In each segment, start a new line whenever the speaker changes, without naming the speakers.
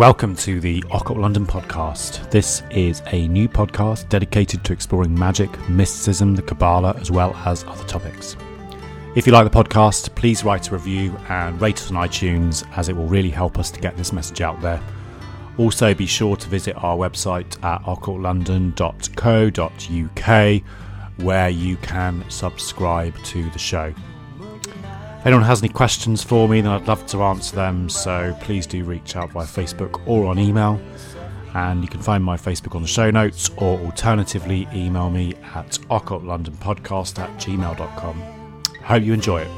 Welcome to the Occult London podcast. This is a new podcast dedicated to exploring magic, mysticism, the Kabbalah, as well as other topics. If you like the podcast, please write a review and rate us on iTunes, as it will really help us to get this message out there. Also, be sure to visit our website at occultlondon.co.uk, where you can subscribe to the show. If anyone has any questions for me, then I'd love to answer them. So please do reach out via Facebook or on email. And you can find my Facebook on the show notes, or alternatively, email me at occultlondonpodcast at gmail.com. Hope you enjoy it.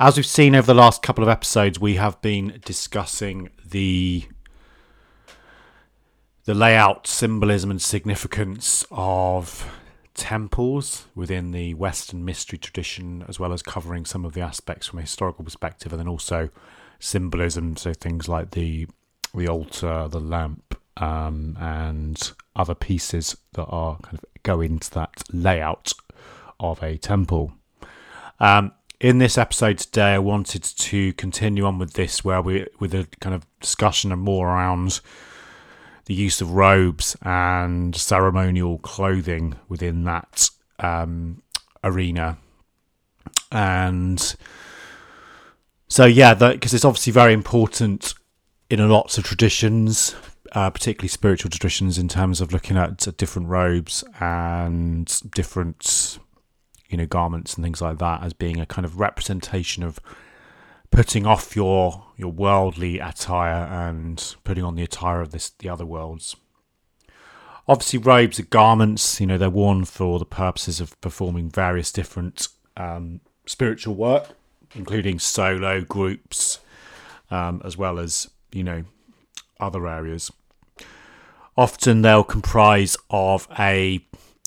As we've seen over the last couple of episodes, we have been discussing the the layout, symbolism, and significance of temples within the Western mystery tradition, as well as covering some of the aspects from a historical perspective, and then also symbolism, so things like the the altar, the lamp, um, and other pieces that are kind of go into that layout of a temple. Um, in this episode today, I wanted to continue on with this, where we with a kind of discussion and more around the use of robes and ceremonial clothing within that um, arena. And so, yeah, because it's obviously very important in lots of traditions, uh, particularly spiritual traditions, in terms of looking at different robes and different, you know, garments and things like that as being a kind of representation of putting off your your worldly attire and putting on the attire of this the other worlds. Obviously, robes are garments. You know they're worn for the purposes of performing various different um, spiritual work, including solo groups, um, as well as you know other areas. Often they'll comprise of a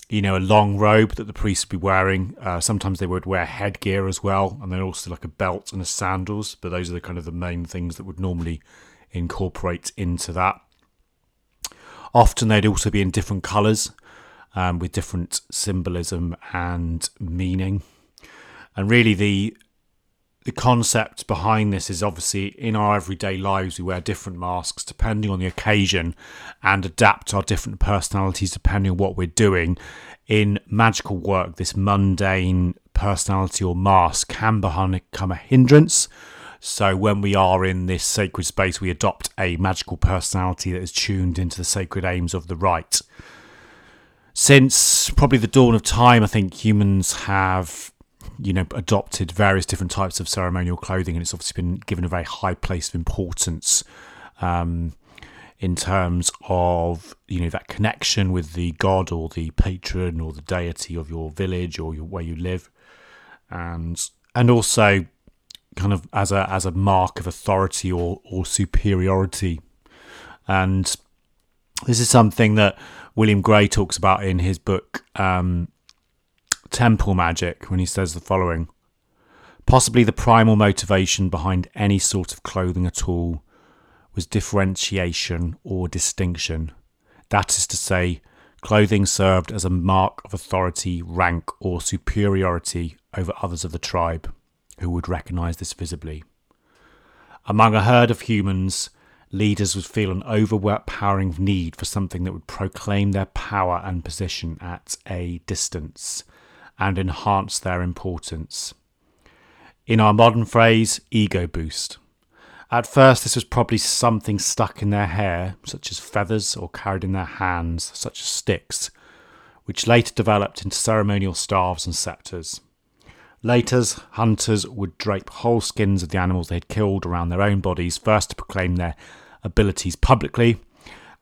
you know, a long robe that the priests would be wearing. Uh, sometimes they would wear headgear as well, and then also like a belt and a sandals. But those are the kind of the main things that would normally incorporate into that. Often they'd also be in different colours, um, with different symbolism and meaning. And really, the the concept behind this is obviously in our everyday lives we wear different masks depending on the occasion and adapt our different personalities depending on what we're doing. In magical work this mundane personality or mask can become a hindrance. So when we are in this sacred space we adopt a magical personality that is tuned into the sacred aims of the rite. Since probably the dawn of time i think humans have you know, adopted various different types of ceremonial clothing, and it's obviously been given a very high place of importance um, in terms of you know that connection with the god or the patron or the deity of your village or your, where you live, and and also kind of as a as a mark of authority or or superiority, and this is something that William Gray talks about in his book. Um, temple magic when he says the following Possibly the primal motivation behind any sort of clothing at all was differentiation or distinction. That is to say, clothing served as a mark of authority, rank, or superiority over others of the tribe, who would recognize this visibly. Among a herd of humans, leaders would feel an overpowering need for something that would proclaim their power and position at a distance and enhance their importance. In our modern phrase, ego boost. At first, this was probably something stuck in their hair, such as feathers, or carried in their hands, such as sticks, which later developed into ceremonial staves and sceptres. Later, hunters would drape whole skins of the animals they had killed around their own bodies, first to proclaim their abilities publicly,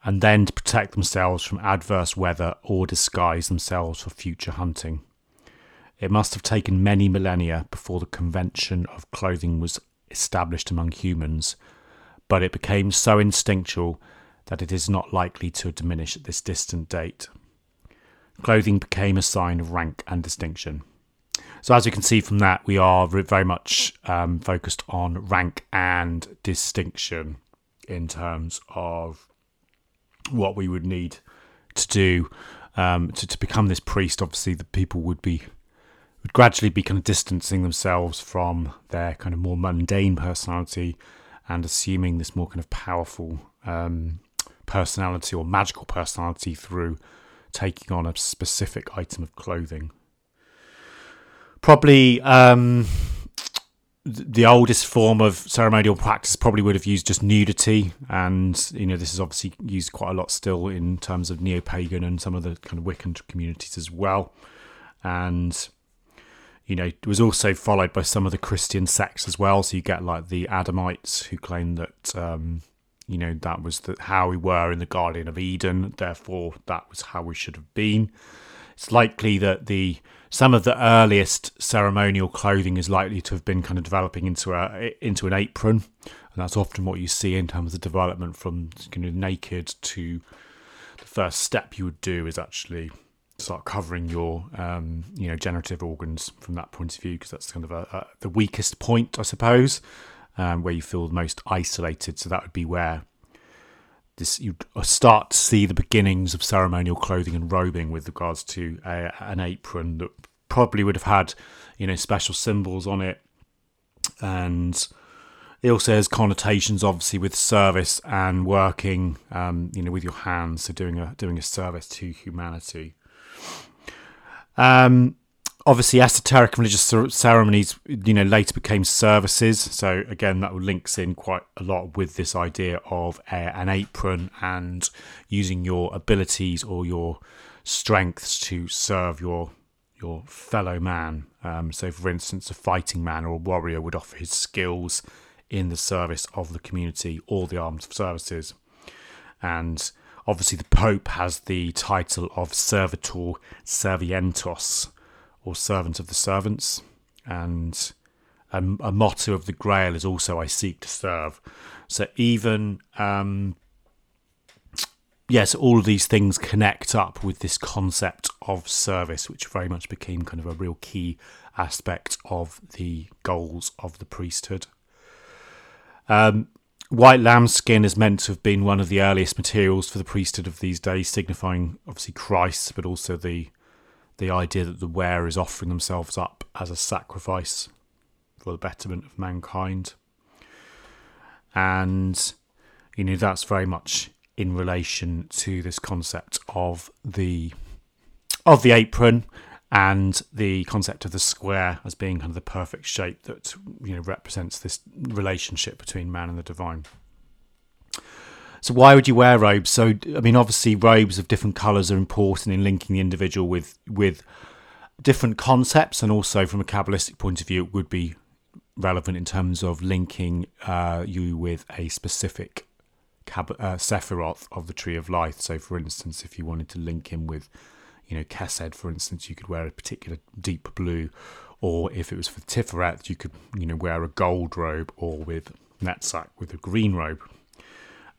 and then to protect themselves from adverse weather or disguise themselves for future hunting. It must have taken many millennia before the convention of clothing was established among humans, but it became so instinctual that it is not likely to diminish at this distant date. Clothing became a sign of rank and distinction. So, as you can see from that, we are very much um, focused on rank and distinction in terms of what we would need to do um, to, to become this priest. Obviously, the people would be would gradually be kind of distancing themselves from their kind of more mundane personality and assuming this more kind of powerful um, personality or magical personality through taking on a specific item of clothing. Probably um, the oldest form of ceremonial practice probably would have used just nudity, and you know this is obviously used quite a lot still in terms of neo-pagan and some of the kind of Wiccan communities as well, and you know it was also followed by some of the Christian sects as well. So you get like the Adamites who claim that um, you know that was the, how we were in the Garden of Eden, therefore that was how we should have been. It's likely that the some of the earliest ceremonial clothing is likely to have been kind of developing into a into an apron, and that's often what you see in terms of development from kind of naked to the first step you would do is actually start covering your um, you know generative organs from that point of view because that's kind of a, a, the weakest point, I suppose, um, where you feel most isolated. So that would be where this you start to see the beginnings of ceremonial clothing and robing with regards to a, an apron that probably would have had you know special symbols on it. And it also has connotations obviously with service and working um, you know with your hands. So doing a doing a service to humanity um, obviously esoteric religious ceremonies you know later became services. So again that links in quite a lot with this idea of an apron and using your abilities or your strengths to serve your your fellow man. Um, so for instance a fighting man or a warrior would offer his skills in the service of the community or the armed services. And obviously the pope has the title of servitor servientos or servant of the servants. And a, a motto of the Grail is also I seek to serve. So even um, yes, all of these things connect up with this concept of service, which very much became kind of a real key aspect of the goals of the priesthood. Um, white lambskin is meant to have been one of the earliest materials for the priesthood of these days, signifying obviously Christ, but also the the idea that the wearer is offering themselves up as a sacrifice for the betterment of mankind. And, you know, that's very much in relation to this concept of the of the apron and the concept of the square as being kind of the perfect shape that you know represents this relationship between man and the divine. So why would you wear robes? So I mean, obviously, robes of different colours are important in linking the individual with with different concepts, and also from a kabbalistic point of view, it would be relevant in terms of linking uh, you with a specific Kab- uh, Sephiroth of the Tree of Life. So, for instance, if you wanted to link him with, you know, Chesed, for instance, you could wear a particular deep blue, or if it was for Tiferet, you could, you know, wear a gold robe, or with Netzach with a green robe.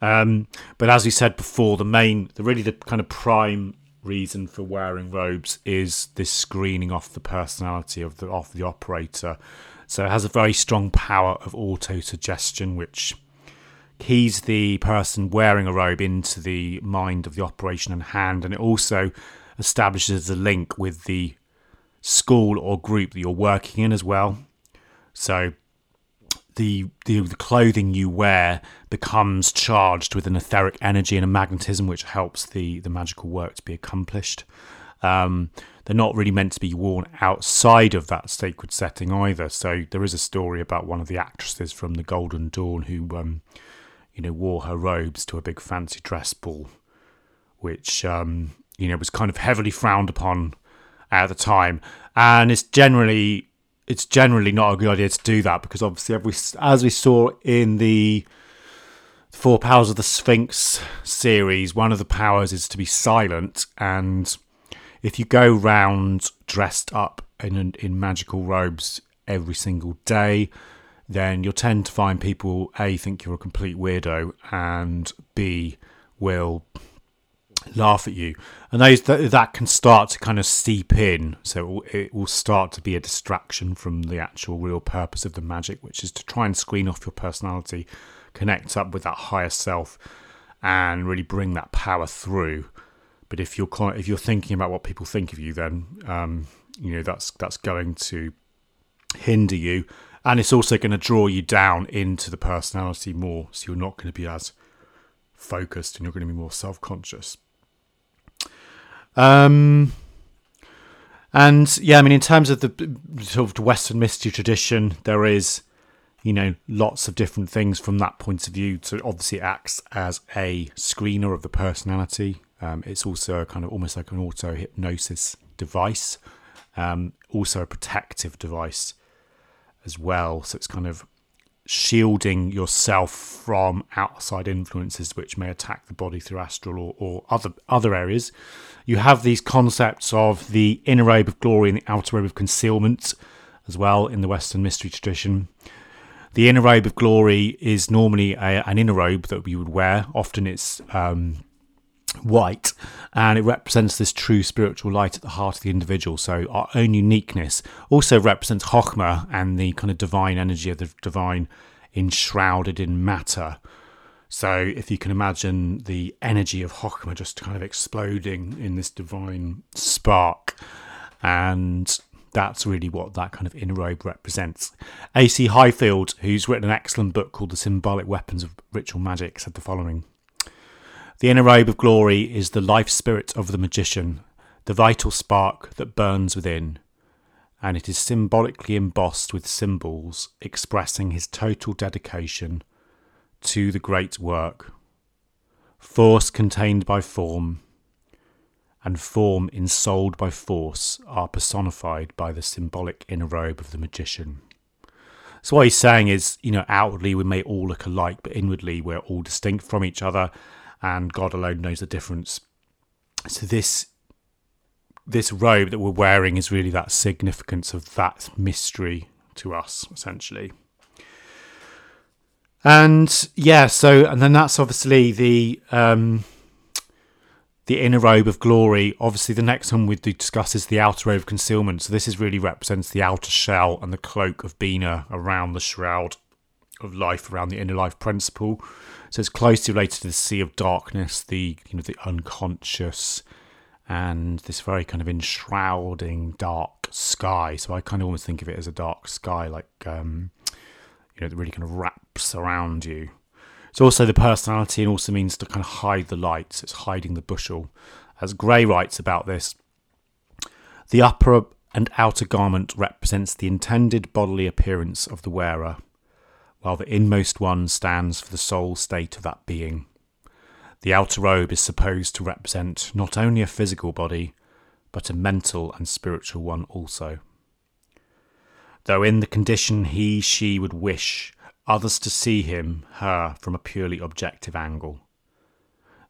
Um, but as we said before, the main, the really the kind of prime reason for wearing robes is this screening off the personality of the of the operator. So it has a very strong power of auto suggestion, which keys the person wearing a robe into the mind of the operation in hand, and it also establishes a link with the school or group that you're working in as well. So the, the, the clothing you wear becomes charged with an etheric energy and a magnetism which helps the the magical work to be accomplished. Um, they're not really meant to be worn outside of that sacred setting either. So there is a story about one of the actresses from the Golden Dawn who, um, you know, wore her robes to a big fancy dress ball, which um, you know was kind of heavily frowned upon at the time, and it's generally it's generally not a good idea to do that because obviously, every, as we saw in the Four Powers of the Sphinx series, one of the powers is to be silent, and if you go round dressed up in in magical robes every single day, then you'll tend to find people a think you're a complete weirdo, and b will laugh at you, and those that, that can start to kind of seep in. So it will, start to be a distraction from the actual real purpose of the magic, which is to try and screen off your personality, connect up with that higher self, and really bring that power through. But if you're if you're thinking about what people think of you, then um, you know that's that's going to hinder you and it's also going to draw you down into the personality more, so you're not going to be as focused and you're going to be more self conscious. Um, and yeah, I mean, in terms of the sort of Western mystery tradition, there is, you know, lots of different things from that point of view. So obviously, it acts as a screener of the personality. Um, it's also a kind of almost like an auto hypnosis device, um, also a protective device as well. So it's kind of shielding yourself from outside influences which may attack the body through astral or, or other other areas. You have these concepts of the inner robe of glory and the outer robe of concealment as well in the Western mystery tradition. The inner robe of glory is normally a, an inner robe that we would wear. Often it's um, white and it represents this true spiritual light at the heart of the individual so our own uniqueness also represents Chokhmah and the kind of divine energy of the divine enshrouded in matter so if you can imagine the energy of Chokhmah just kind of exploding in this divine spark and that's really what that kind of inner robe represents. A.C. Highfield, who's written an excellent book called The Symbolic Weapons of Ritual Magic, said the following the inner robe of glory is the life spirit of the magician, the vital spark that burns within, and it is symbolically embossed with symbols expressing his total dedication to the great work. Force contained by form, and form ensouled by force are personified by the symbolic inner robe of the magician. So what he's saying is, you know, outwardly we may all look alike, but inwardly we're all distinct from each other, and God alone knows the difference. So this this robe that we're wearing is really that significance of that mystery to us, essentially. And yeah, so and then that's obviously the um, the inner robe of glory. Obviously, the next one we discuss is the outer robe of concealment. So this is really represents the outer shell and the cloak of Binah around the shroud of life, around the inner life principle. So it's closely related to the sea of darkness, the you know the unconscious, and this very kind of enshrouding dark sky. So I kind of almost think of it as a dark sky, like um, you know, that really kind of wraps around you. It's also the personality, and also means to kind of hide the light. So it's hiding the bushel. As Gray writes about this, the upper and outer garment represents the intended bodily appearance of the wearer while the inmost one stands for the soul state of that being. The outer robe is supposed to represent not only a physical body, but a mental and spiritual one also. Though in the condition he, she would wish others to see him, her, from a purely objective angle.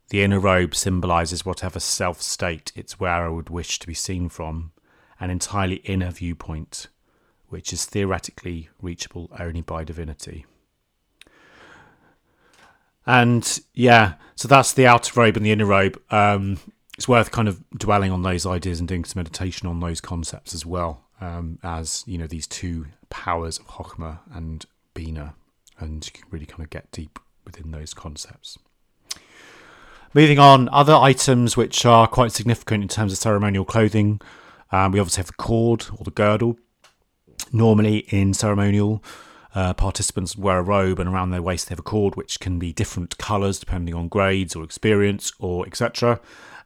The inner robe symbolises whatever self state its wearer would wish to be seen from, an entirely inner viewpoint which is theoretically reachable only by divinity. And yeah, so that's the outer robe and the inner robe. Um, it's worth kind of dwelling on those ideas and doing some meditation on those concepts as well um, as you know these two powers of Chokhmah and Binah, and you can really kind of get deep within those concepts. Moving on, other items which are quite significant in terms of ceremonial clothing. Um, we obviously have the cord or the girdle. Normally in ceremonial, uh, participants wear a robe and around their waist they have a cord which can be different colours depending on grades or experience or etc.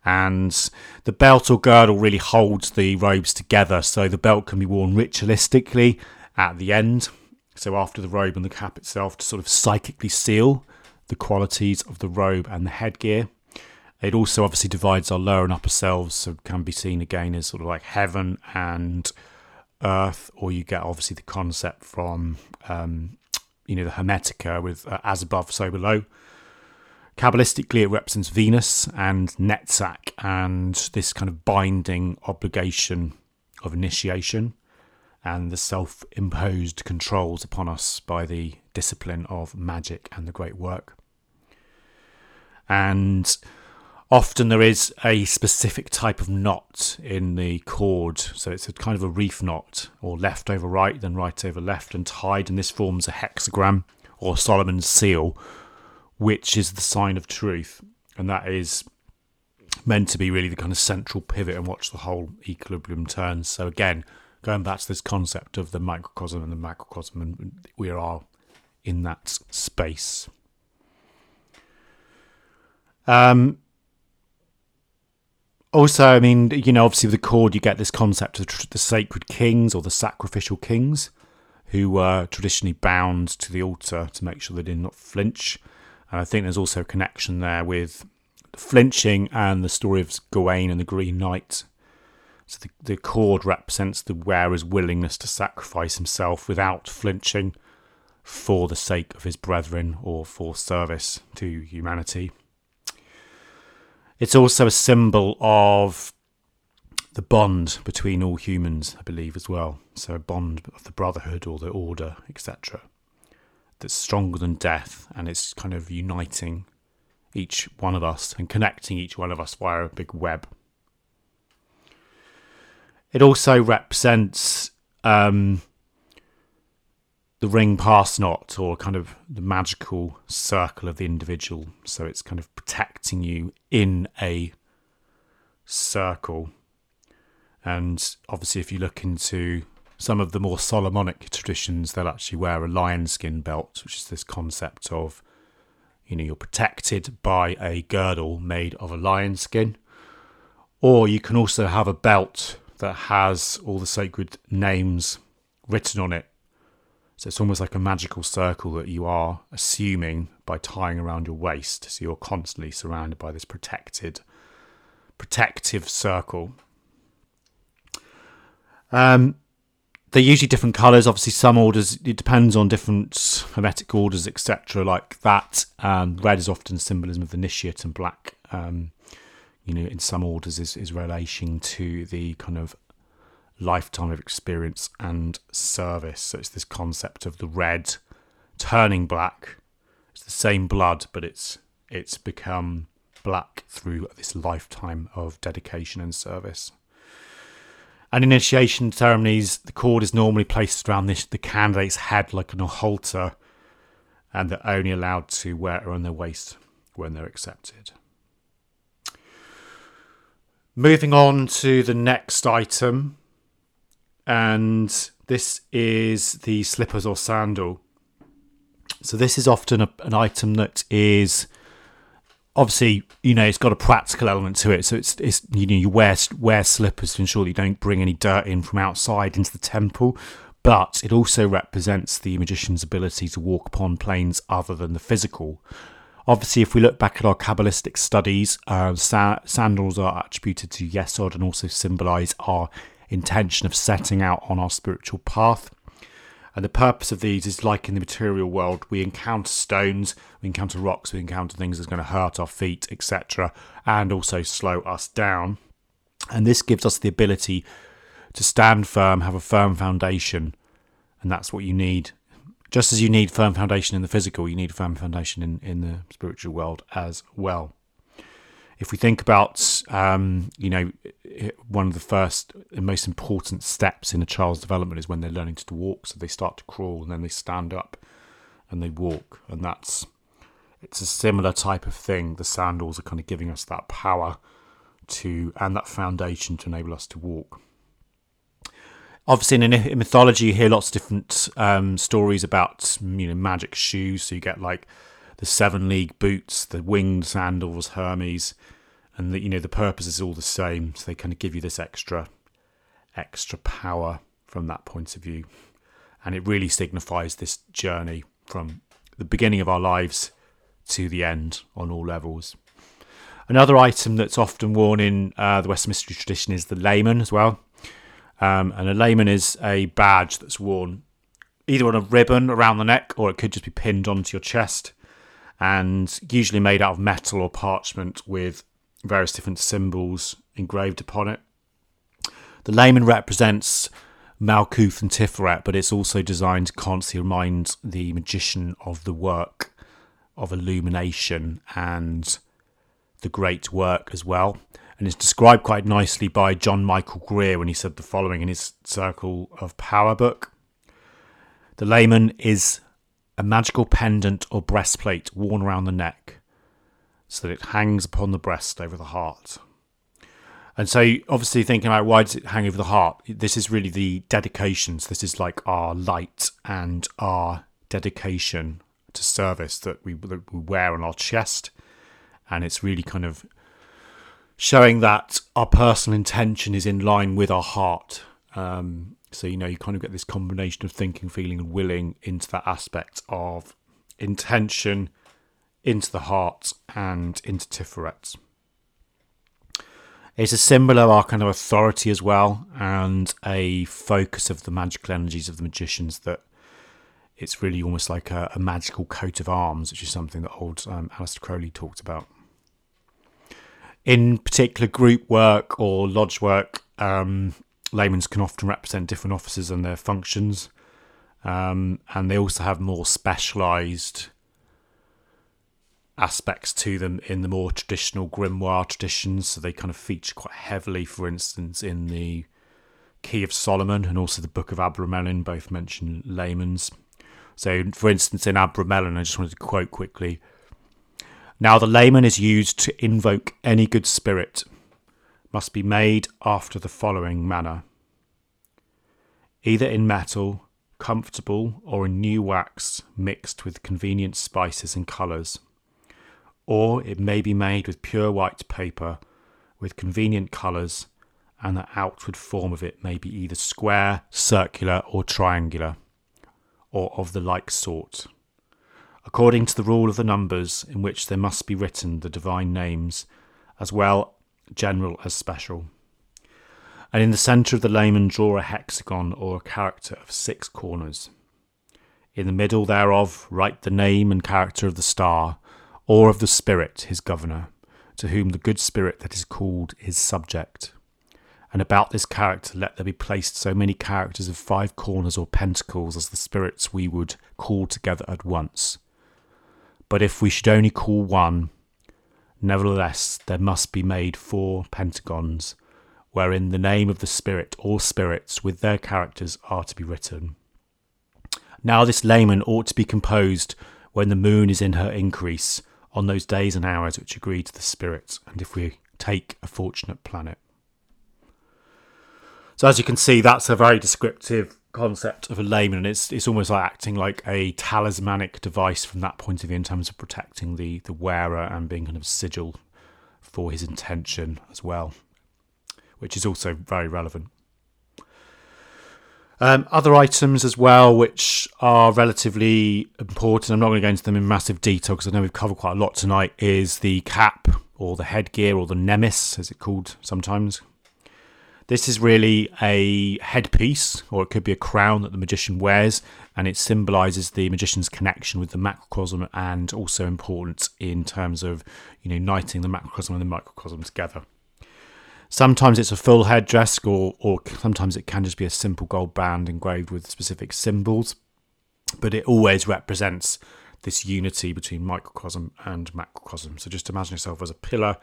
And the belt or girdle really holds the robes together, so the belt can be worn ritualistically at the end. So after the robe and the cap itself to sort of psychically seal the qualities of the robe and the headgear. It also obviously divides our lower and upper selves, so can be seen again as sort of like heaven and earth, or you get obviously the concept from um, you know the Hermetica with uh, as above, so below. Kabbalistically, it represents Venus and Netzach and this kind of binding obligation of initiation and the self imposed controls upon us by the discipline of magic and the great work. And often there is a specific type of knot in the cord. So it's a kind of a reef knot, or left over right, then right over left, and tied. And this forms a hexagram or Solomon's seal, which is the sign of truth. And that is meant to be really the kind of central pivot and watch the whole equilibrium turn. So again, going back to this concept of the microcosm and the macrocosm, and we are in that space. Um, also, I mean, you know, obviously with the cord, you get this concept of the sacred kings or the sacrificial kings who were traditionally bound to the altar to make sure they did not flinch. And I think there's also a connection there with flinching and the story of Gawain and the Green Knight. So the, the cord represents the wearer's willingness to sacrifice himself without flinching for the sake of his brethren or for service to humanity. It's also a symbol of the bond between all humans, I believe, as well. So a bond of the brotherhood or the order, etc. That's stronger than death and it's kind of uniting each one of us and connecting each one of us via a big web. It also represents um, the ring pass not or kind of the magical circle of the individual. So it's kind of protecting you in a circle. And obviously, if you look into some of the more Solomonic traditions, they'll actually wear a lion skin belt, which is this concept of, you know, you're protected by a girdle made of a lion skin. Or you can also have a belt that has all the sacred names written on it so it's almost like a magical circle that you are assuming by tying around your waist. So you're constantly surrounded by this protected, protective circle. Um, they're usually different colours. Obviously, some orders it depends on different hermetic orders, etc. Like that. Um, red is often symbolism of initiate, and black, um, you know, in some orders is is relation to the kind of lifetime of experience and service. So it's this concept of the red turning black. It's the same blood, but it's it's become black through this lifetime of dedication and service. And initiation ceremonies, the cord is normally placed around this, the candidate's head like an halter, and they're only allowed to wear it around their waist when they're accepted. Moving on to the next item, and this is the slippers or sandal. So this is often a, an item that is obviously you know it's got a practical element to it. So it's it's you know you wear wear slippers to ensure that you don't bring any dirt in from outside into the temple. But it also represents the magician's ability to walk upon planes other than the physical. Obviously, if we look back at our Kabbalistic studies, uh, sa- sandals are attributed to Yesod and also symbolize our intention of setting out on our spiritual path. And the purpose of these is like in the material world, we encounter stones, we encounter rocks, we encounter things that's going to hurt our feet, etc., and also slow us down. And this gives us the ability to stand firm, have a firm foundation, and that's what you need. Just as you need firm foundation in the physical, you need a firm foundation in, in the spiritual world as well if we think about, um, you know, one of the first and most important steps in a child's development is when they're learning to walk. So they start to crawl and then they stand up and they walk. And that's, it's a similar type of thing. The sandals are kind of giving us that power to, and that foundation to enable us to walk. Obviously, in, mythology, you hear lots of different um, stories about, you know, magic shoes. So you get like, the seven league boots, the winged sandals, Hermes, and the, you know the purpose is all the same. So they kind of give you this extra, extra power from that point of view, and it really signifies this journey from the beginning of our lives to the end on all levels. Another item that's often worn in uh, the Western mystery tradition is the lamen as well. Um, and a lamen is a badge that's worn either on a ribbon around the neck or it could just be pinned onto your chest and usually made out of metal or parchment with various different symbols engraved upon it. The lamen represents Malkuth and Tiferet, but it's also designed to constantly remind the magician of the work of illumination and the great work as well. And it's described quite nicely by John Michael Greer when he said the following in his Circle of Power book. The lamen is a magical pendant or breastplate worn around the neck so that it hangs upon the breast over the heart. And so, obviously, thinking about why does it hang over the heart? This is really the dedications. This is like our light and our dedication to service that we, that we wear on our chest. And it's really kind of showing that our personal intention is in line with our heart. Um, so, you know, you kind of get this combination of thinking, feeling, and willing into that aspect of intention into the heart and into Tiferet. It's a symbol of our kind of authority as well, and a focus of the magical energies of the magicians that it's really almost like a, a magical coat of arms, which is something that old um, Aleister Crowley talked about. In particular group work or lodge work, um, lamens can often represent different offices and their functions, um, and they also have more specialised aspects to them in the more traditional grimoire traditions. So they kind of feature quite heavily, for instance, in the Key of Solomon and also the Book of Abramelin, both mention lamens. So, for instance, in Abramelin, I just wanted to quote quickly. Now, the lamen is used to invoke any good spirit, must be made after the following manner either in metal, comfortable, or in new wax mixed with convenient spices and colours or it may be made with pure white paper with convenient colours, and the outward form of it may be either square, circular, or triangular, or of the like sort. According to the rule of the numbers, in which there must be written the divine names, as well general as special. And in the centre of the lamen draw a hexagon or a character of six corners. In the middle thereof write the name and character of the star, or of the Spirit, his governor, to whom the good Spirit that is called his subject. And about this character let there be placed so many characters of five corners or pentacles as the spirits we would call together at once. But if we should only call one, nevertheless there must be made four pentagons, wherein the name of the spirit or spirits with their characters are to be written. Now this lamen ought to be composed when the moon is in her increase, on those days and hours which agree to the spirits, and if we take a fortunate planet. So as you can see, that's a very descriptive concept of a lamen, and it's it's almost like acting like a talismanic device from that point of view in terms of protecting the the wearer and being kind of sigil for his intention as well, which is also very relevant. Um, other items as well, which are relatively important, I'm not going to go into them in massive detail because I know we've covered quite a lot tonight, is the cap or the headgear or the nemes, as it's called sometimes. This is really a headpiece, or it could be a crown that the magician wears, and it symbolizes the magician's connection with the macrocosm and also important in terms of you know uniting the macrocosm and the microcosm together. Sometimes it's a full headdress, or, or sometimes it can just be a simple gold band engraved with specific symbols. But it always represents this unity between microcosm and macrocosm. So just imagine yourself as a pillar,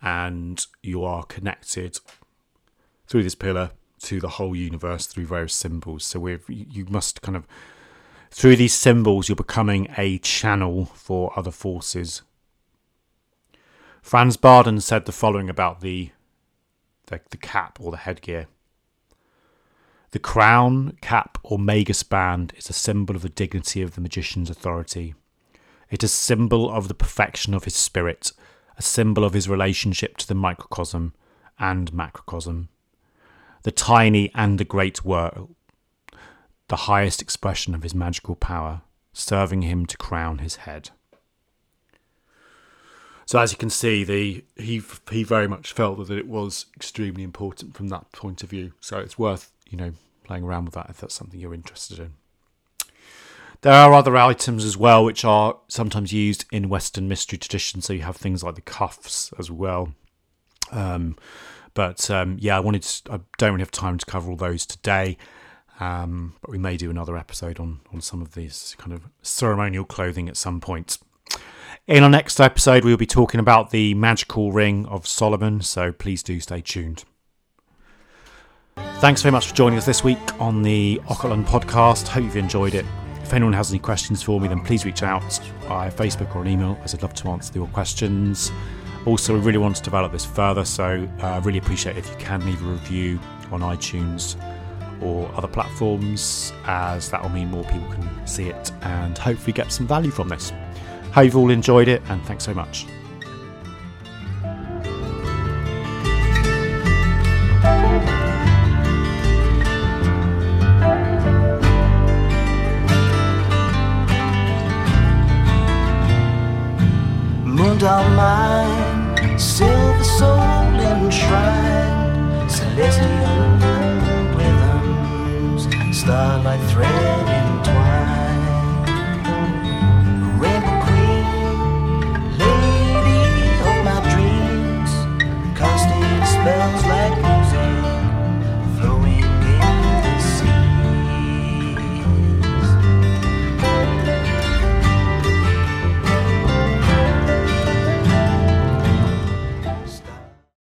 and you are connected through this pillar to the whole universe through various symbols. So we you must kind of through these symbols, you're becoming a channel for other forces. Franz Bardon said the following about the the, the cap or the headgear. The crown, cap, or magus band is a symbol of the dignity of the magician's authority. It is a symbol of the perfection of his spirit, a symbol of his relationship to the microcosm and macrocosm, the tiny and the great world, the highest expression of his magical power, serving him to crown his head. So as you can see, the he he very much felt that it was extremely important from that point of view. So it's worth you know playing around with that if that's something you're interested in. There are other items as well which are sometimes used in Western mystery tradition. So you have things like the cuffs as well. Um, but um, yeah, I wanted to, I don't really have time to cover all those today. Um, but we may do another episode on on some of these kind of ceremonial clothing at some point. In our next episode, we'll be talking about the magical ring of Solomon, so please do stay tuned. Thanks very much for joining us this week on the Occult podcast. Hope you've enjoyed it. If anyone has any questions for me, then please reach out via Facebook or an email, as I'd love to answer your questions. Also, we really want to develop this further, so I uh, really appreciate if you can leave a review on iTunes or other platforms, as that will mean more people can see it and hopefully get some value from this. Hope you've all enjoyed it, and thanks so much. Mind, silver soul enshrined, celestial rhythms, starlight thread entwined. Rainbow queen, lady of my dreams, casting spells like.